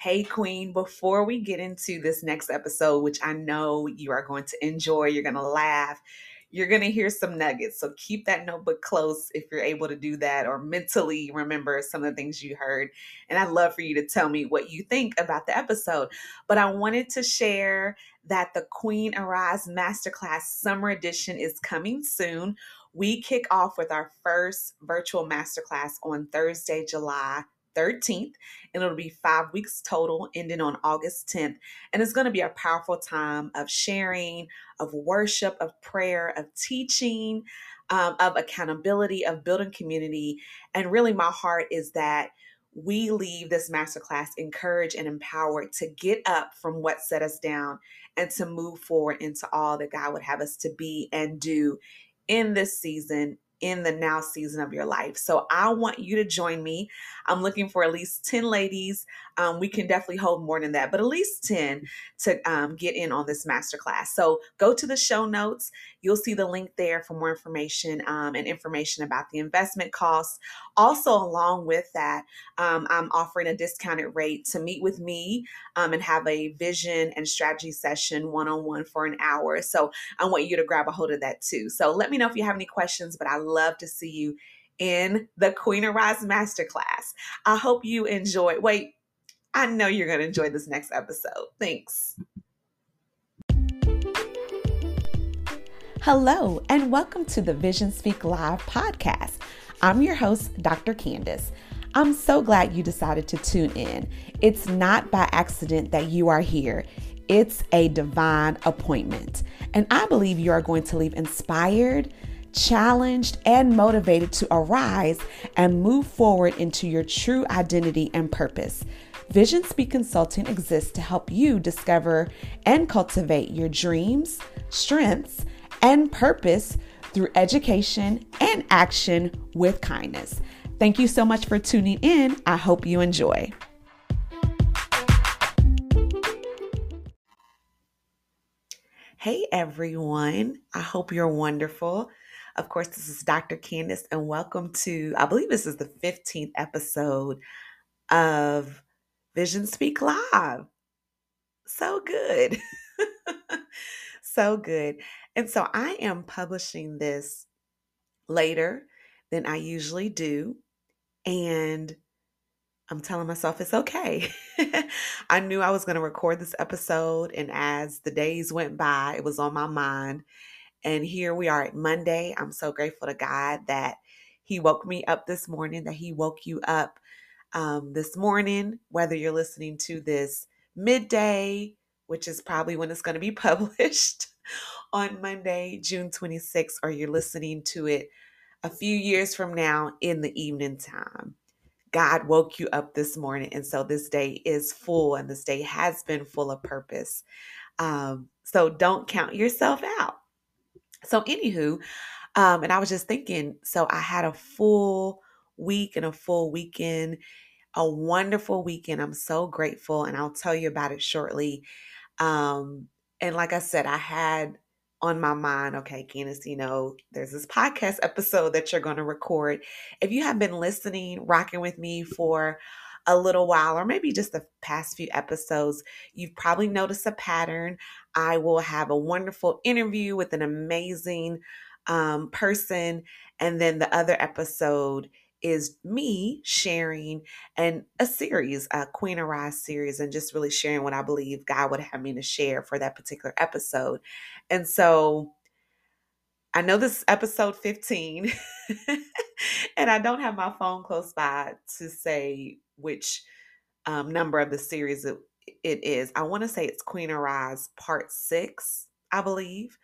Hey, Queen, before we get into this next episode, which I know you are going to enjoy, you're going to laugh, you're going to hear some nuggets. So keep that notebook close if you're able to do that or mentally remember some of the things you heard. And I'd love for you to tell me what you think about the episode. But I wanted to share that the Queen Arise Masterclass Summer Edition is coming soon. We kick off with our first virtual masterclass on Thursday, July 13th, and it'll be five weeks total, ending on August 10th. And it's going to be a powerful time of sharing, of worship, of prayer, of teaching, um, of accountability, of building community. And really, my heart is that we leave this masterclass encouraged and empowered to get up from what set us down and to move forward into all that God would have us to be and do in this season in the now season of your life. So I want you to join me. I'm looking for at least 10 ladies. Um, we can definitely hold more than that, but at least 10 to um, get in on this masterclass. So go to the show notes. You'll see the link there for more information um, and information about the investment costs. Also, along with that, um, I'm offering a discounted rate to meet with me um, and have a vision and strategy session one on one for an hour. So I want you to grab a hold of that too. So let me know if you have any questions, but I love to see you in the Queen Arise Masterclass. I hope you enjoy. Wait, I know you're going to enjoy this next episode. Thanks. Hello, and welcome to the Vision Speak Live podcast. I'm your host, Dr. Candice. I'm so glad you decided to tune in. It's not by accident that you are here. It's a divine appointment. And I believe you are going to leave inspired, challenged, and motivated to arise and move forward into your true identity and purpose. Vision Speak Consulting exists to help you discover and cultivate your dreams, strengths, and purpose through education and action with kindness. Thank you so much for tuning in. I hope you enjoy. Hey everyone, I hope you're wonderful. Of course, this is Dr. Candice, and welcome to, I believe this is the 15th episode of Vision Speak Live. So good. so good. And so I am publishing this later than I usually do. And I'm telling myself it's okay. I knew I was going to record this episode. And as the days went by, it was on my mind. And here we are at Monday. I'm so grateful to God that He woke me up this morning, that He woke you up um, this morning, whether you're listening to this midday, which is probably when it's going to be published on Monday, June 26th, or you're listening to it a few years from now in the evening time. God woke you up this morning. And so this day is full, and this day has been full of purpose. Um, so don't count yourself out. So, anywho, um, and I was just thinking, so I had a full week and a full weekend, a wonderful weekend. I'm so grateful, and I'll tell you about it shortly. Um, and like I said, I had on my mind, okay, Candice, you know, there's this podcast episode that you're going to record. If you have been listening, rocking with me for a little while, or maybe just the past few episodes, you've probably noticed a pattern. I will have a wonderful interview with an amazing um, person. And then the other episode is me sharing and a series, a Queen Arise series, and just really sharing what I believe God would have me to share for that particular episode. And so I know this is episode 15, and I don't have my phone close by to say which um, number of the series it, it is. I want to say it's Queen Arise Part Six, I believe.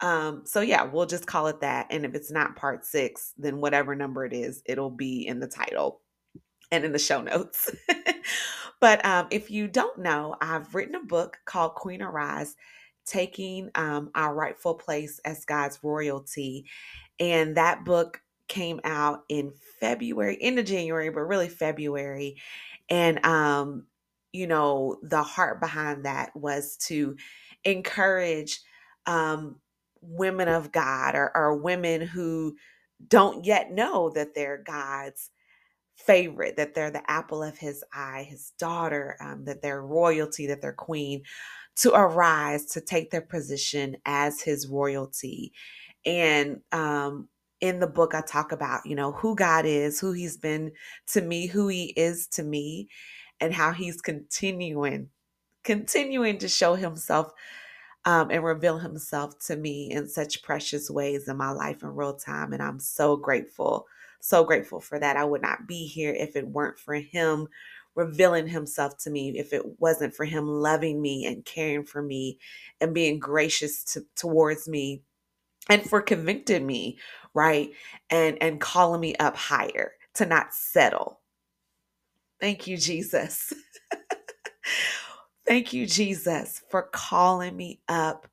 Um, so yeah, we'll just call it that. And if it's not part six, then whatever number it is, it'll be in the title and in the show notes. but um, if you don't know, I've written a book called Queen Arise, taking um, our rightful place as God's royalty. And that book came out in February, into January, but really February. And um, you know, the heart behind that was to encourage um, women of God or, or women who don't yet know that they're God's favorite, that they're the apple of his eye, his daughter, um, that they're royalty, that they're queen, to arise to take their position as his royalty. And um, in the book, I talk about, you know, who God is, who he's been to me, who he is to me, and how he's continuing, continuing to show himself um, and reveal himself to me in such precious ways in my life in real time. And I'm so grateful, so grateful for that. I would not be here if it weren't for him revealing himself to me, if it wasn't for him loving me and caring for me and being gracious to, towards me and for convicting me, right? And and calling me up higher to not settle. Thank you, Jesus. Thank you, Jesus, for calling me up,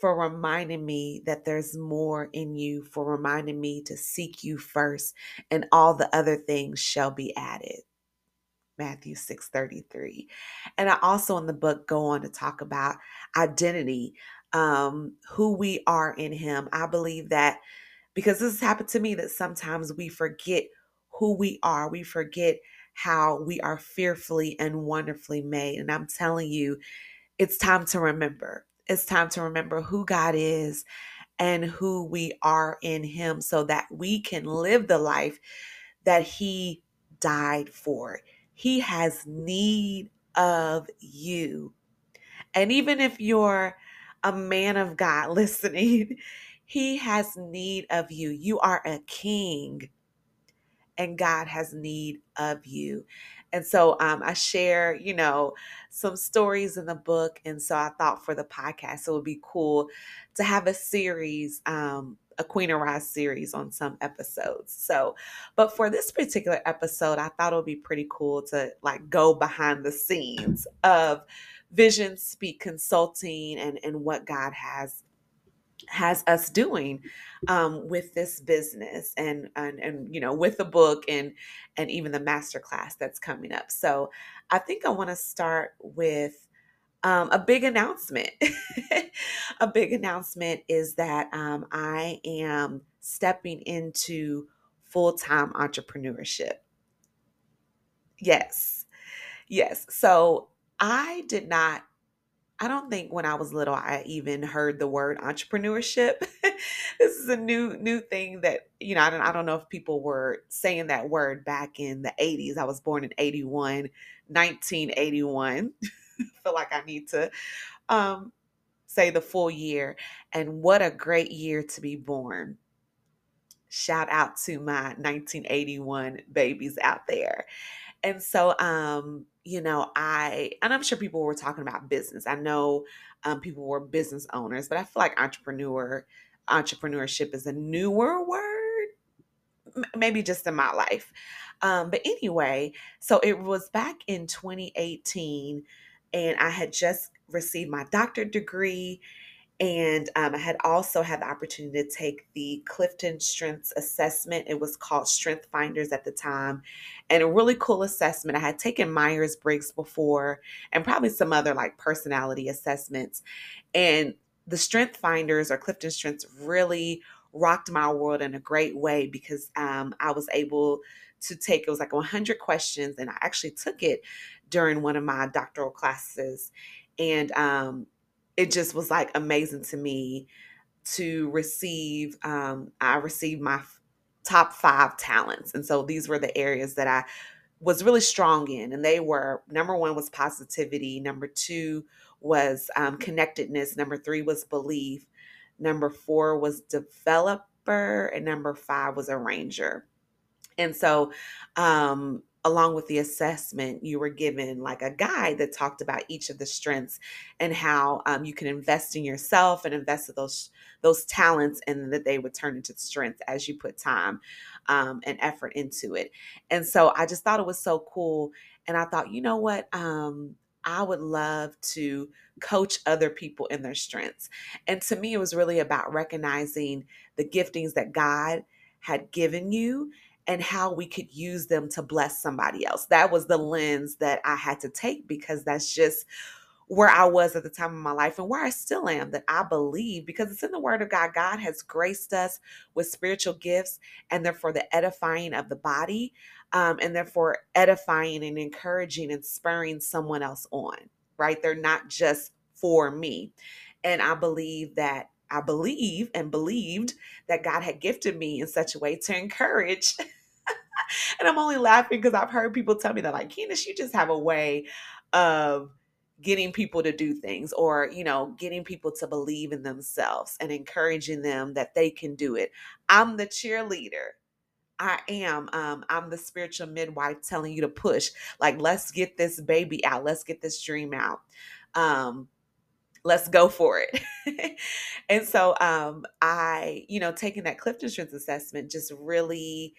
for reminding me that there's more in you, for reminding me to seek you first, and all the other things shall be added. Matthew 6:33. And I also in the book go on to talk about identity, um, who we are in him. I believe that because this has happened to me that sometimes we forget who we are. We forget how we are fearfully and wonderfully made. And I'm telling you, it's time to remember. It's time to remember who God is and who we are in Him so that we can live the life that He died for. He has need of you. And even if you're a man of God listening, He has need of you. You are a king and God has need of you. And so um, I share, you know, some stories in the book. And so I thought for the podcast, it would be cool to have a series, um, a Queen Arise series on some episodes. So, but for this particular episode, I thought it would be pretty cool to like go behind the scenes of Vision Speak Consulting and, and what God has has us doing um, with this business and, and and you know with the book and and even the master class that's coming up. So i think i want to start with um, a big announcement. A big announcement is that um, i am stepping into full-time entrepreneurship. Yes. Yes. So i did not I don't think when I was little I even heard the word entrepreneurship. this is a new new thing that you know I don't I don't know if people were saying that word back in the 80s. I was born in 81, 1981. feel like I need to um say the full year and what a great year to be born. Shout out to my 1981 babies out there. And so um you know, I, and I'm sure people were talking about business. I know um, people were business owners, but I feel like entrepreneur, entrepreneurship is a newer word, maybe just in my life. Um, but anyway, so it was back in 2018, and I had just received my doctorate degree and um, I had also had the opportunity to take the Clifton Strengths Assessment. It was called Strength Finders at the time, and a really cool assessment. I had taken Myers Briggs before, and probably some other like personality assessments. And the Strength Finders or Clifton Strengths really rocked my world in a great way because um, I was able to take it was like 100 questions, and I actually took it during one of my doctoral classes. And um, it just was like amazing to me to receive um, i received my top five talents and so these were the areas that i was really strong in and they were number one was positivity number two was um, connectedness number three was belief number four was developer and number five was arranger and so um, along with the assessment, you were given like a guide that talked about each of the strengths and how um, you can invest in yourself and invest in those those talents, and that they would turn into strengths as you put time um, and effort into it. And so I just thought it was so cool, and I thought, you know what, um, I would love to coach other people in their strengths. And to me, it was really about recognizing the giftings that God had given you and how we could use them to bless somebody else. That was the lens that I had to take because that's just where I was at the time of my life and where I still am that I believe because it's in the word of God. God has graced us with spiritual gifts and they're for the edifying of the body. um, and therefore edifying and encouraging and spurring someone else on, right? They're not just for me. And I believe that I believe and believed that God had gifted me in such a way to encourage. and I'm only laughing because I've heard people tell me that, like, Candice, you just have a way of getting people to do things or, you know, getting people to believe in themselves and encouraging them that they can do it. I'm the cheerleader. I am. Um, I'm the spiritual midwife telling you to push. Like, let's get this baby out. Let's get this dream out. Um, let's go for it. and so um, I, you know, taking that Clifton Strengths assessment just really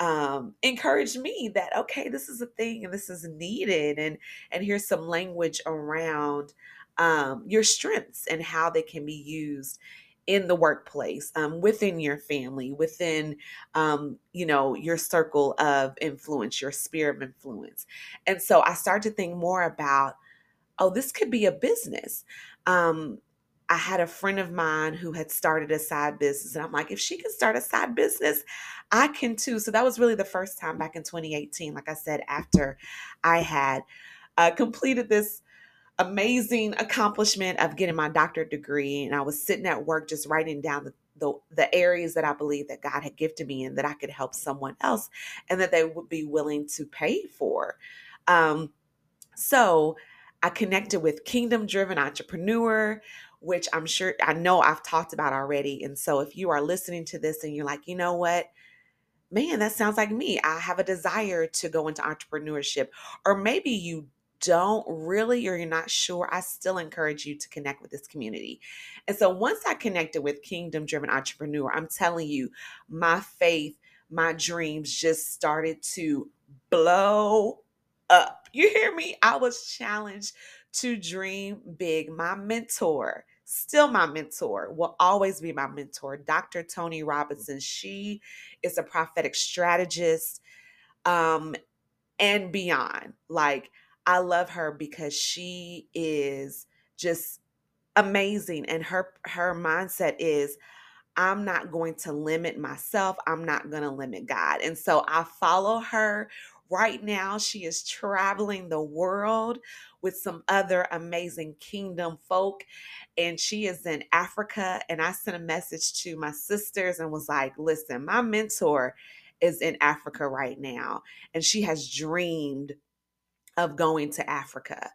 um, encouraged me that okay, this is a thing and this is needed, and and here's some language around um, your strengths and how they can be used in the workplace, um, within your family, within um, you know your circle of influence, your sphere of influence. And so I started to think more about, oh, this could be a business. Um, I had a friend of mine who had started a side business, and I'm like, if she can start a side business, I can too. So that was really the first time back in 2018, like I said, after I had uh, completed this amazing accomplishment of getting my doctorate degree, and I was sitting at work just writing down the the, the areas that I believe that God had gifted me in that I could help someone else and that they would be willing to pay for. Um, so I connected with Kingdom Driven Entrepreneur, which I'm sure I know I've talked about already. And so if you are listening to this and you're like, you know what? Man, that sounds like me. I have a desire to go into entrepreneurship. Or maybe you don't really or you're not sure, I still encourage you to connect with this community. And so once I connected with Kingdom Driven Entrepreneur, I'm telling you, my faith, my dreams just started to blow up. You hear me? I was challenged to dream big. My mentor, still my mentor, will always be my mentor, Dr. Tony Robinson. She is a prophetic strategist um, and beyond. Like, I love her because she is just amazing and her her mindset is I'm not going to limit myself. I'm not going to limit God. And so I follow her Right now, she is traveling the world with some other amazing kingdom folk. And she is in Africa. And I sent a message to my sisters and was like, listen, my mentor is in Africa right now. And she has dreamed of going to Africa.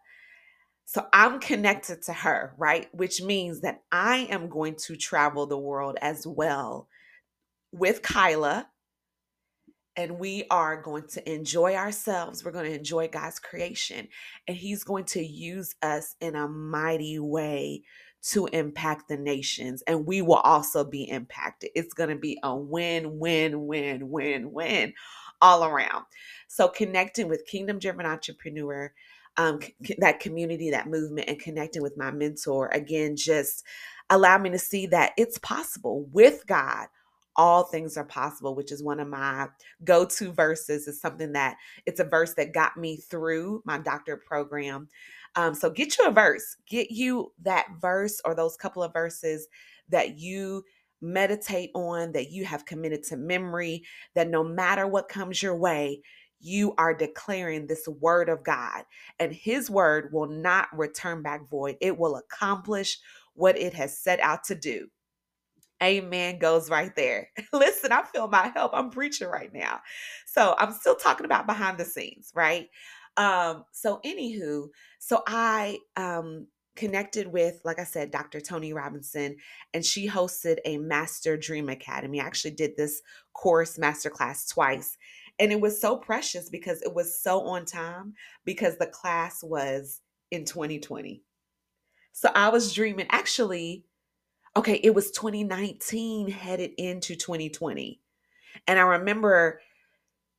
So I'm connected to her, right? Which means that I am going to travel the world as well with Kyla and we are going to enjoy ourselves. We're going to enjoy God's creation, and He's going to use us in a mighty way to impact the nations, and we will also be impacted. It's going to be a win, win, win, win, win all around. So, connecting with Kingdom Driven Entrepreneur, um, that community, that movement, and connecting with my mentor again, just allow me to see that it's possible with God all things are possible which is one of my go-to verses is something that it's a verse that got me through my doctorate program um, so get you a verse get you that verse or those couple of verses that you meditate on that you have committed to memory that no matter what comes your way you are declaring this word of God, and His word will not return back void. It will accomplish what it has set out to do. Amen goes right there. Listen, I feel my help. I'm preaching right now. So I'm still talking about behind the scenes, right? Um, so anywho, so I um connected with, like I said, Dr. Tony Robinson, and she hosted a Master Dream Academy. I actually did this course masterclass twice. And it was so precious because it was so on time because the class was in 2020. So I was dreaming actually okay, it was 2019 headed into 2020. And I remember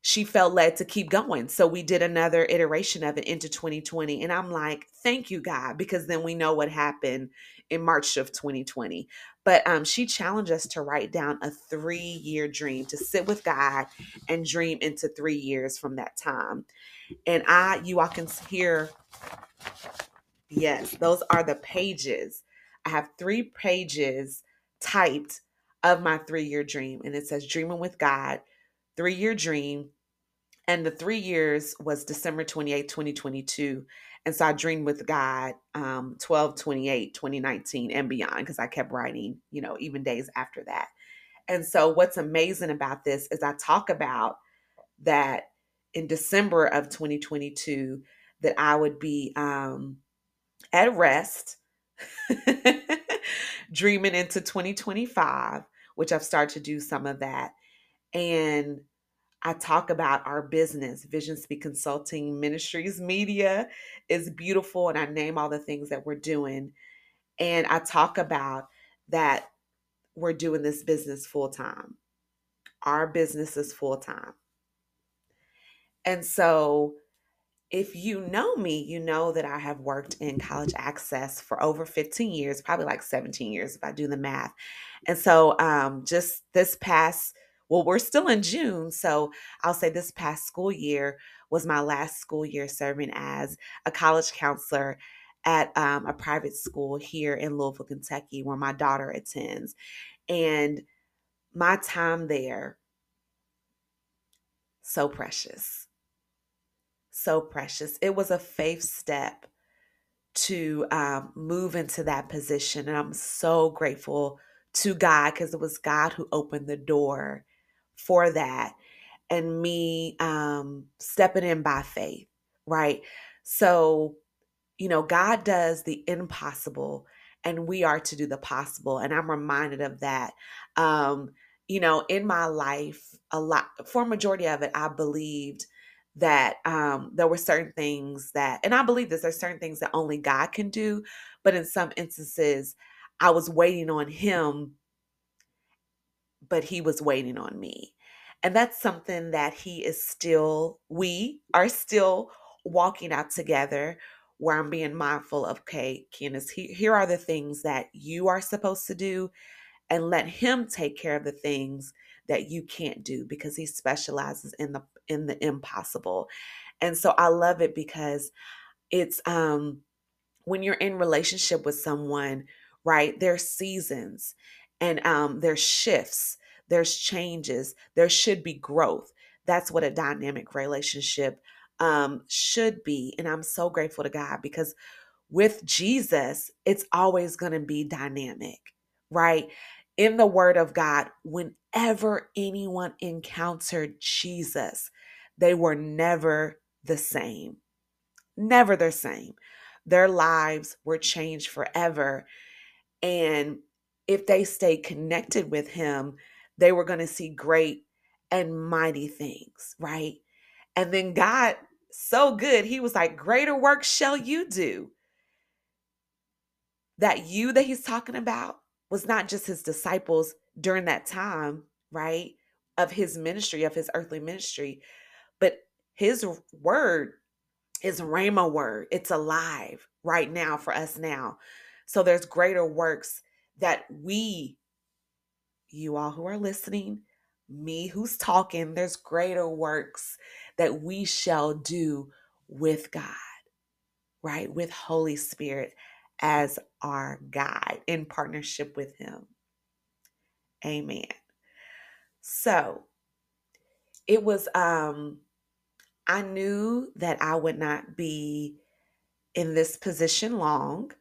she felt led to keep going. So we did another iteration of it into 2020. And I'm like, thank you, God, because then we know what happened in March of 2020. But um, she challenged us to write down a three year dream, to sit with God and dream into three years from that time. And I, you all can hear, yes, those are the pages I have three pages typed of my three year dream, and it says Dreaming with God, three year dream. and the three years was December 28, 2022. And so I dreamed with God um, 12, 28, 2019 and beyond because I kept writing, you know, even days after that. And so what's amazing about this is I talk about that in December of 2022 that I would be um, at rest, dreaming into 2025, which I've started to do some of that. And I talk about our business, Vision Speak Consulting Ministries Media is beautiful, and I name all the things that we're doing. And I talk about that we're doing this business full time. Our business is full time. And so, if you know me, you know that I have worked in college access for over 15 years, probably like 17 years if I do the math. And so, um, just this past well, we're still in June, so I'll say this past school year was my last school year serving as a college counselor at um, a private school here in Louisville, Kentucky, where my daughter attends. And my time there, so precious. So precious. It was a faith step to um, move into that position. And I'm so grateful to God because it was God who opened the door for that and me um, stepping in by faith, right? So, you know, God does the impossible and we are to do the possible. And I'm reminded of that. Um, you know, in my life, a lot for majority of it, I believed that um, there were certain things that, and I believe this, there's certain things that only God can do. But in some instances, I was waiting on Him but he was waiting on me. And that's something that he is still, we are still walking out together where I'm being mindful of, okay, Candice, he, here are the things that you are supposed to do, and let him take care of the things that you can't do because he specializes in the in the impossible. And so I love it because it's um when you're in relationship with someone, right? There's seasons and um there's shifts there's changes, there should be growth. That's what a dynamic relationship um, should be. And I'm so grateful to God because with Jesus, it's always going to be dynamic, right? In the Word of God, whenever anyone encountered Jesus, they were never the same. Never the same. Their lives were changed forever. And if they stayed connected with Him, they were going to see great and mighty things, right? And then God, so good, He was like, Greater work shall you do. That you that He's talking about was not just His disciples during that time, right? Of His ministry, of His earthly ministry, but His word is Rhema word. It's alive right now for us now. So there's greater works that we you all who are listening, me who's talking, there's greater works that we shall do with God, right? With Holy Spirit as our guide in partnership with Him. Amen. So it was, um, I knew that I would not be in this position long.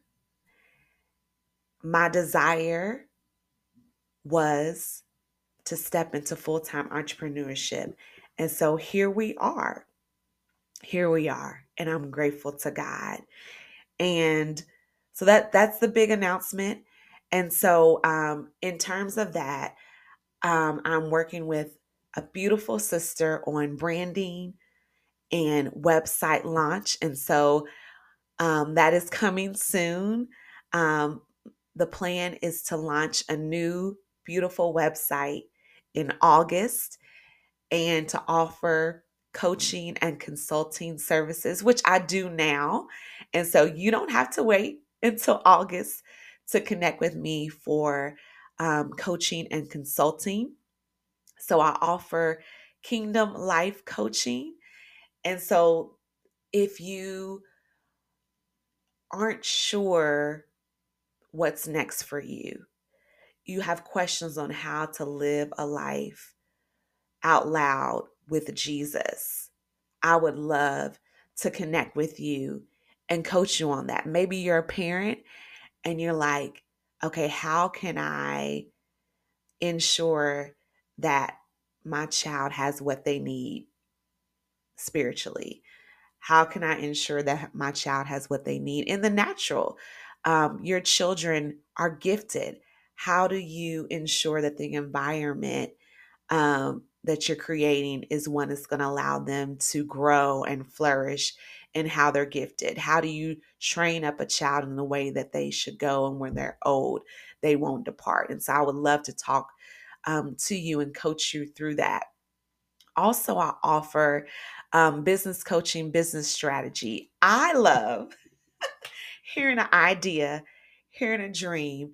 My desire was to step into full time entrepreneurship. And so here we are. Here we are. And I'm grateful to God. And so that that's the big announcement. And so um, in terms of that, um, I'm working with a beautiful sister on branding and website launch. And so um, that is coming soon. Um, the plan is to launch a new beautiful website in August and to offer coaching and consulting services, which I do now. And so you don't have to wait until August to connect with me for um, coaching and consulting. So I offer Kingdom Life Coaching. And so if you aren't sure what's next for you, you have questions on how to live a life out loud with Jesus, I would love to connect with you and coach you on that. Maybe you're a parent and you're like, okay, how can I ensure that my child has what they need spiritually? How can I ensure that my child has what they need in the natural? Um, your children are gifted. How do you ensure that the environment um, that you're creating is one that's going to allow them to grow and flourish in how they're gifted? How do you train up a child in the way that they should go and when they're old, they won't depart? And so I would love to talk um, to you and coach you through that. Also, I offer um, business coaching, business strategy. I love hearing an idea, hearing a dream,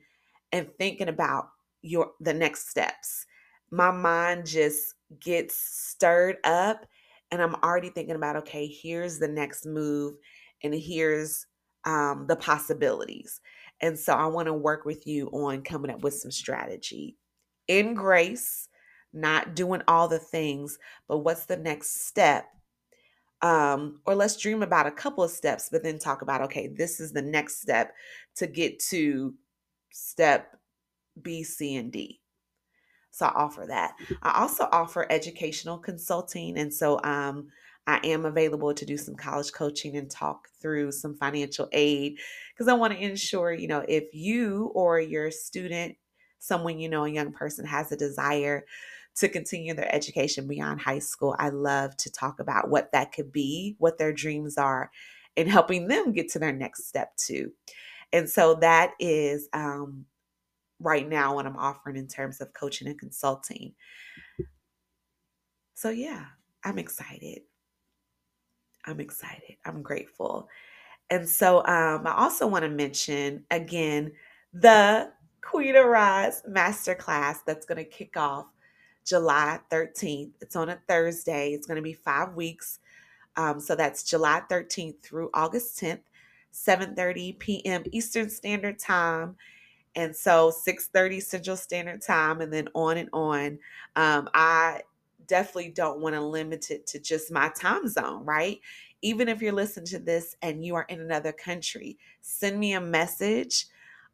and thinking about your the next steps. My mind just gets stirred up and I'm already thinking about okay, here's the next move and here's um, the possibilities. And so I want to work with you on coming up with some strategy in grace, not doing all the things, but what's the next step um, or let's dream about a couple of steps, but then talk about, okay, this is the next step to get to step B, C, and D. So I offer that. I also offer educational consulting. And so um, I am available to do some college coaching and talk through some financial aid because I want to ensure, you know, if you or your student, someone you know, a young person has a desire to continue their education beyond high school, I love to talk about what that could be, what their dreams are, and helping them get to their next step too. And so that is um, right now what I'm offering in terms of coaching and consulting. So, yeah, I'm excited. I'm excited. I'm grateful. And so um, I also want to mention again the Queen Arise Masterclass that's going to kick off July 13th. It's on a Thursday. It's going to be five weeks. Um, so that's July 13th through August 10th, 7:30 p.m. Eastern Standard Time. And so 6:30 Central Standard Time, and then on and on. Um, I definitely don't want to limit it to just my time zone, right? Even if you're listening to this and you are in another country, send me a message.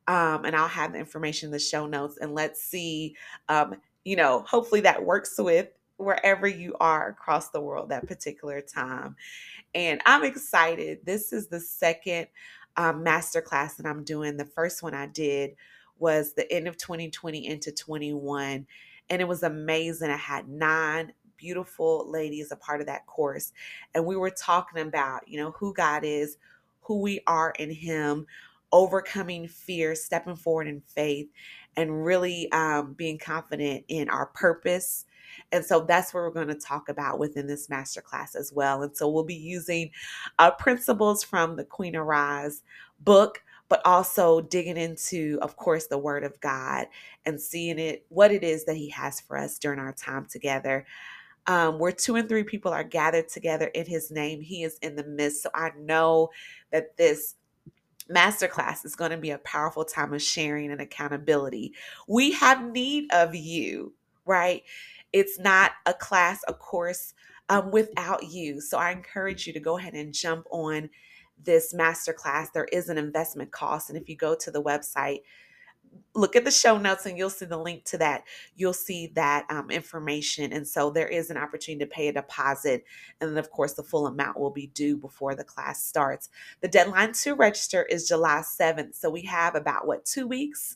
Um, and I'll have the information in the show notes and let's see um, you know, hopefully that works with wherever you are across the world that particular time. And I'm excited. This is the second um, masterclass that I'm doing. The first one I did was the end of 2020 into 21. And it was amazing. I had nine beautiful ladies a part of that course. And we were talking about, you know, who God is, who we are in Him, overcoming fear, stepping forward in faith, and really um, being confident in our purpose. And so that's what we're going to talk about within this masterclass as well. And so we'll be using uh, principles from the Queen Arise book, but also digging into, of course, the Word of God and seeing it, what it is that He has for us during our time together. Um, where two and three people are gathered together in His name, He is in the midst. So I know that this masterclass is going to be a powerful time of sharing and accountability. We have need of you, right? It's not a class, a course um, without you. So I encourage you to go ahead and jump on this masterclass. There is an investment cost. And if you go to the website, look at the show notes and you'll see the link to that. You'll see that um, information. And so there is an opportunity to pay a deposit. And then, of course, the full amount will be due before the class starts. The deadline to register is July 7th. So we have about, what, two weeks?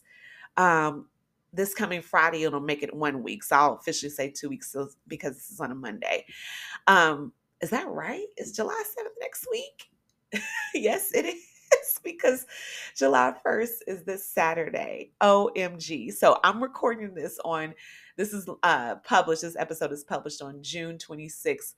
Um, this coming Friday, it'll make it one week. So I'll officially say two weeks because this is on a Monday. Um, is that right? Is July 7th next week? yes, it is because July 1st is this Saturday. OMG. So I'm recording this on, this is uh, published, this episode is published on June 26,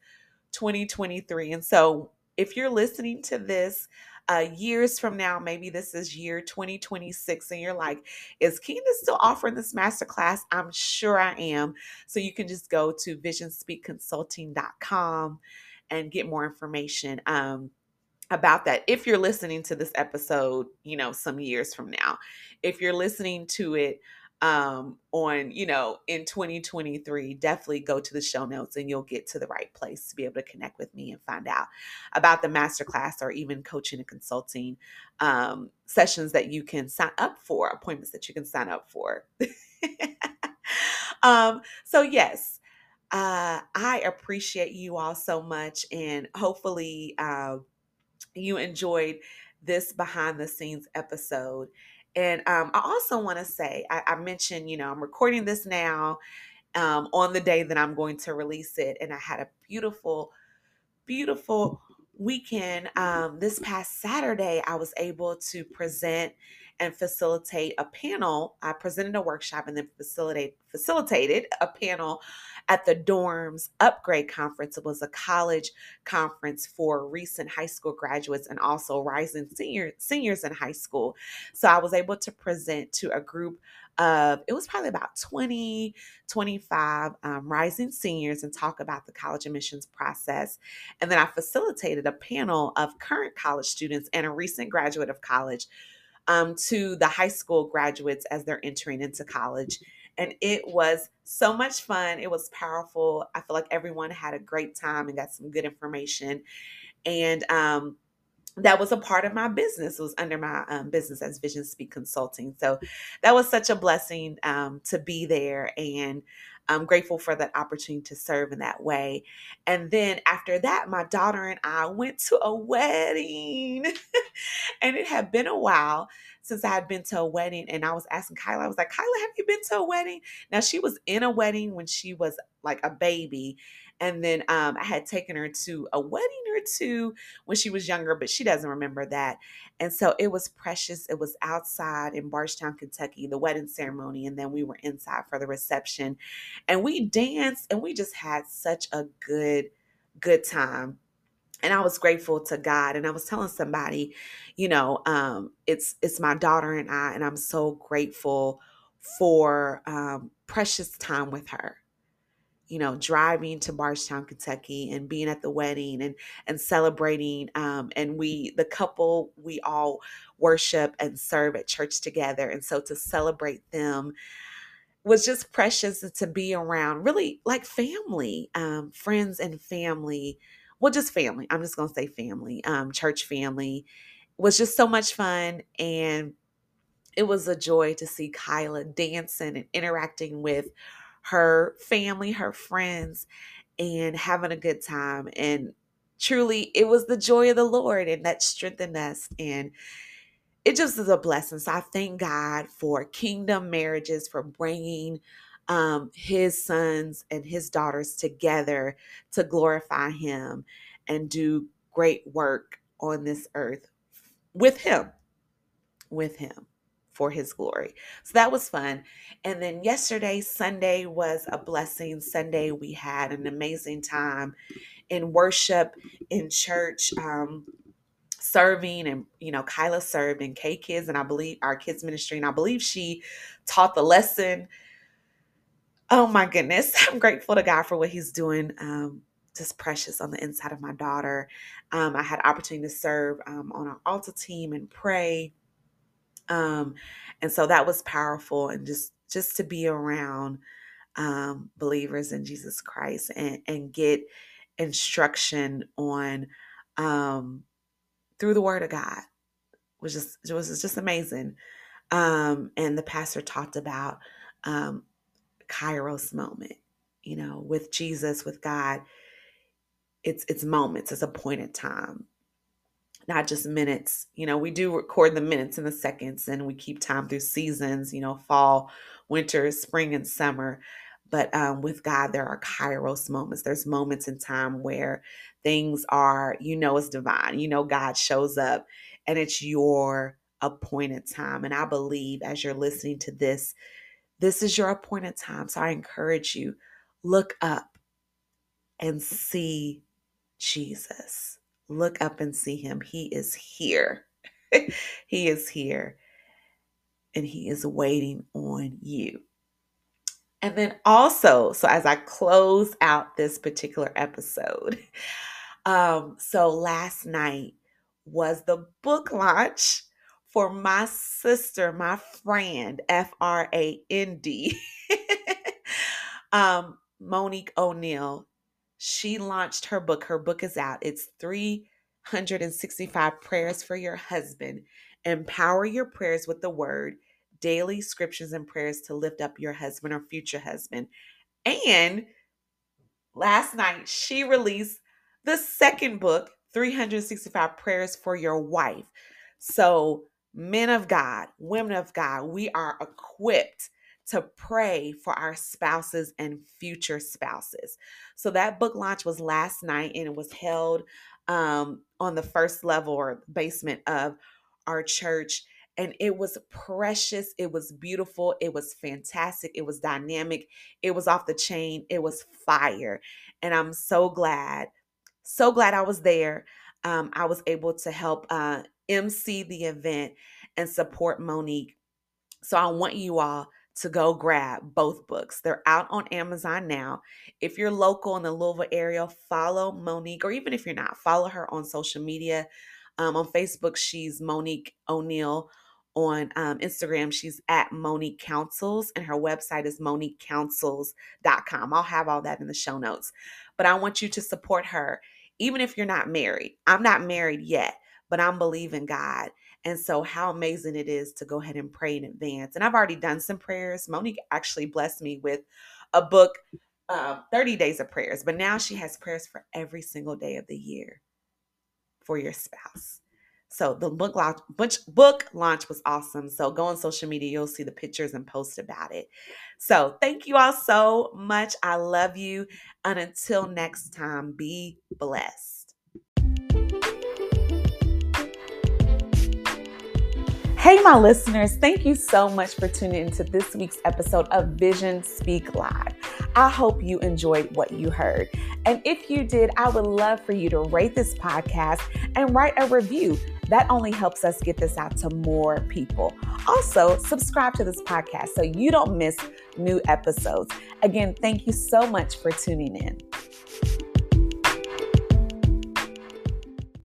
2023. And so if you're listening to this, uh, years from now, maybe this is year 2026, and you're like, is Candice still offering this masterclass? I'm sure I am. So you can just go to visionspeakconsulting.com and get more information. Um, about that if you're listening to this episode, you know, some years from now. If you're listening to it um, on, you know, in 2023, definitely go to the show notes and you'll get to the right place to be able to connect with me and find out about the masterclass or even coaching and consulting um, sessions that you can sign up for, appointments that you can sign up for. um, so, yes, uh, I appreciate you all so much, and hopefully, uh, you enjoyed this behind the scenes episode. And um, I also want to say, I, I, mentioned, you know, I'm recording this now um, on the day that I'm going to release it. And I had a beautiful, beautiful weekend. Um, this past Saturday, I was able to present and facilitate a panel. I presented a workshop and then facilitate, facilitated a panel at the Dorms Upgrade Conference. It was a college conference for recent high school graduates and also rising senior, seniors in high school. So I was able to present to a group of, it was probably about 20, 25 um, rising seniors and talk about the college admissions process. And then I facilitated a panel of current college students and a recent graduate of college um, to the high school graduates as they're entering into college and it was so much fun. It was powerful. I feel like everyone had a great time and got some good information. And um, that was a part of my business. It was under my um, business as Vision Speak Consulting. So that was such a blessing um, to be there. And I'm grateful for that opportunity to serve in that way. And then after that, my daughter and I went to a wedding. and it had been a while since I had been to a wedding. And I was asking Kyla, I was like, Kyla, have you been to a wedding? Now, she was in a wedding when she was like a baby. And then um, I had taken her to a wedding or two when she was younger, but she doesn't remember that. And so it was precious. It was outside in Bardstown, Kentucky, the wedding ceremony. And then we were inside for the reception. And we danced and we just had such a good, good time and I was grateful to God. And I was telling somebody, you know, um, it's it's my daughter and I, and I'm so grateful for um, precious time with her you know, driving to Bardstown, Kentucky, and being at the wedding and and celebrating. Um, and we, the couple, we all worship and serve at church together, and so to celebrate them was just precious to be around. Really, like family, um, friends, and family. Well, just family. I'm just gonna say family. Um, church family was just so much fun and it was a joy to see Kyla dancing and interacting with her family, her friends, and having a good time. And truly, it was the joy of the Lord, and that strengthened us. And it just is a blessing. So I thank God for kingdom marriages, for bringing um, his sons and his daughters together to glorify him and do great work on this earth with him. With him for his glory. So that was fun. And then yesterday, Sunday, was a blessing. Sunday, we had an amazing time in worship in church. Um, serving and you know kyla served in k kids and i believe our kids ministry and i believe she taught the lesson oh my goodness i'm grateful to god for what he's doing um, just precious on the inside of my daughter um, i had opportunity to serve um, on our altar team and pray um, and so that was powerful and just just to be around um, believers in Jesus Christ and, and get instruction on um, through the Word of God was just was just amazing. Um, and the pastor talked about um, Kairos moment, you know, with Jesus, with God. It's it's moments, it's a point in time not just minutes. You know, we do record the minutes and the seconds and we keep time through seasons, you know, fall, winter, spring, and summer. But um, with God, there are kairos moments. There's moments in time where things are, you know, it's divine. You know, God shows up and it's your appointed time. And I believe as you're listening to this, this is your appointed time. So I encourage you, look up and see Jesus look up and see him. He is here. he is here. And he is waiting on you. And then also, so as I close out this particular episode, um, so last night was the book launch for my sister, my friend, F R A N D, um, Monique O'Neal. She launched her book. Her book is out. It's 365 Prayers for Your Husband. Empower your prayers with the word, daily scriptures and prayers to lift up your husband or future husband. And last night, she released the second book, 365 Prayers for Your Wife. So, men of God, women of God, we are equipped to pray for our spouses and future spouses. So that book launch was last night and it was held um, on the first level or basement of our church. And it was precious. It was beautiful. It was fantastic. It was dynamic. It was off the chain. It was fire. And I'm so glad, so glad I was there. Um, I was able to help uh, MC the event and support Monique. So I want you all to go grab both books. They're out on Amazon now. If you're local in the Louisville area, follow Monique, or even if you're not, follow her on social media. Um, on Facebook, she's Monique O'Neal. On um, Instagram, she's at Monique Counsels, and her website is moniquecounsels.com. I'll have all that in the show notes. But I want you to support her, even if you're not married. I'm not married yet, but I'm believing God. And so, how amazing it is to go ahead and pray in advance. And I've already done some prayers. Monique actually blessed me with a book, uh, 30 Days of Prayers, but now she has prayers for every single day of the year for your spouse. So the book launch, book launch was awesome. So go on social media, you'll see the pictures and post about it. So thank you all so much. I love you. And until next time, be blessed. Hey, my listeners, thank you so much for tuning into this week's episode of Vision Speak Live. I hope you enjoyed what you heard. And if you did, I would love for you to rate this podcast and write a review. That only helps us get this out to more people. Also, subscribe to this podcast so you don't miss new episodes. Again, thank you so much for tuning in.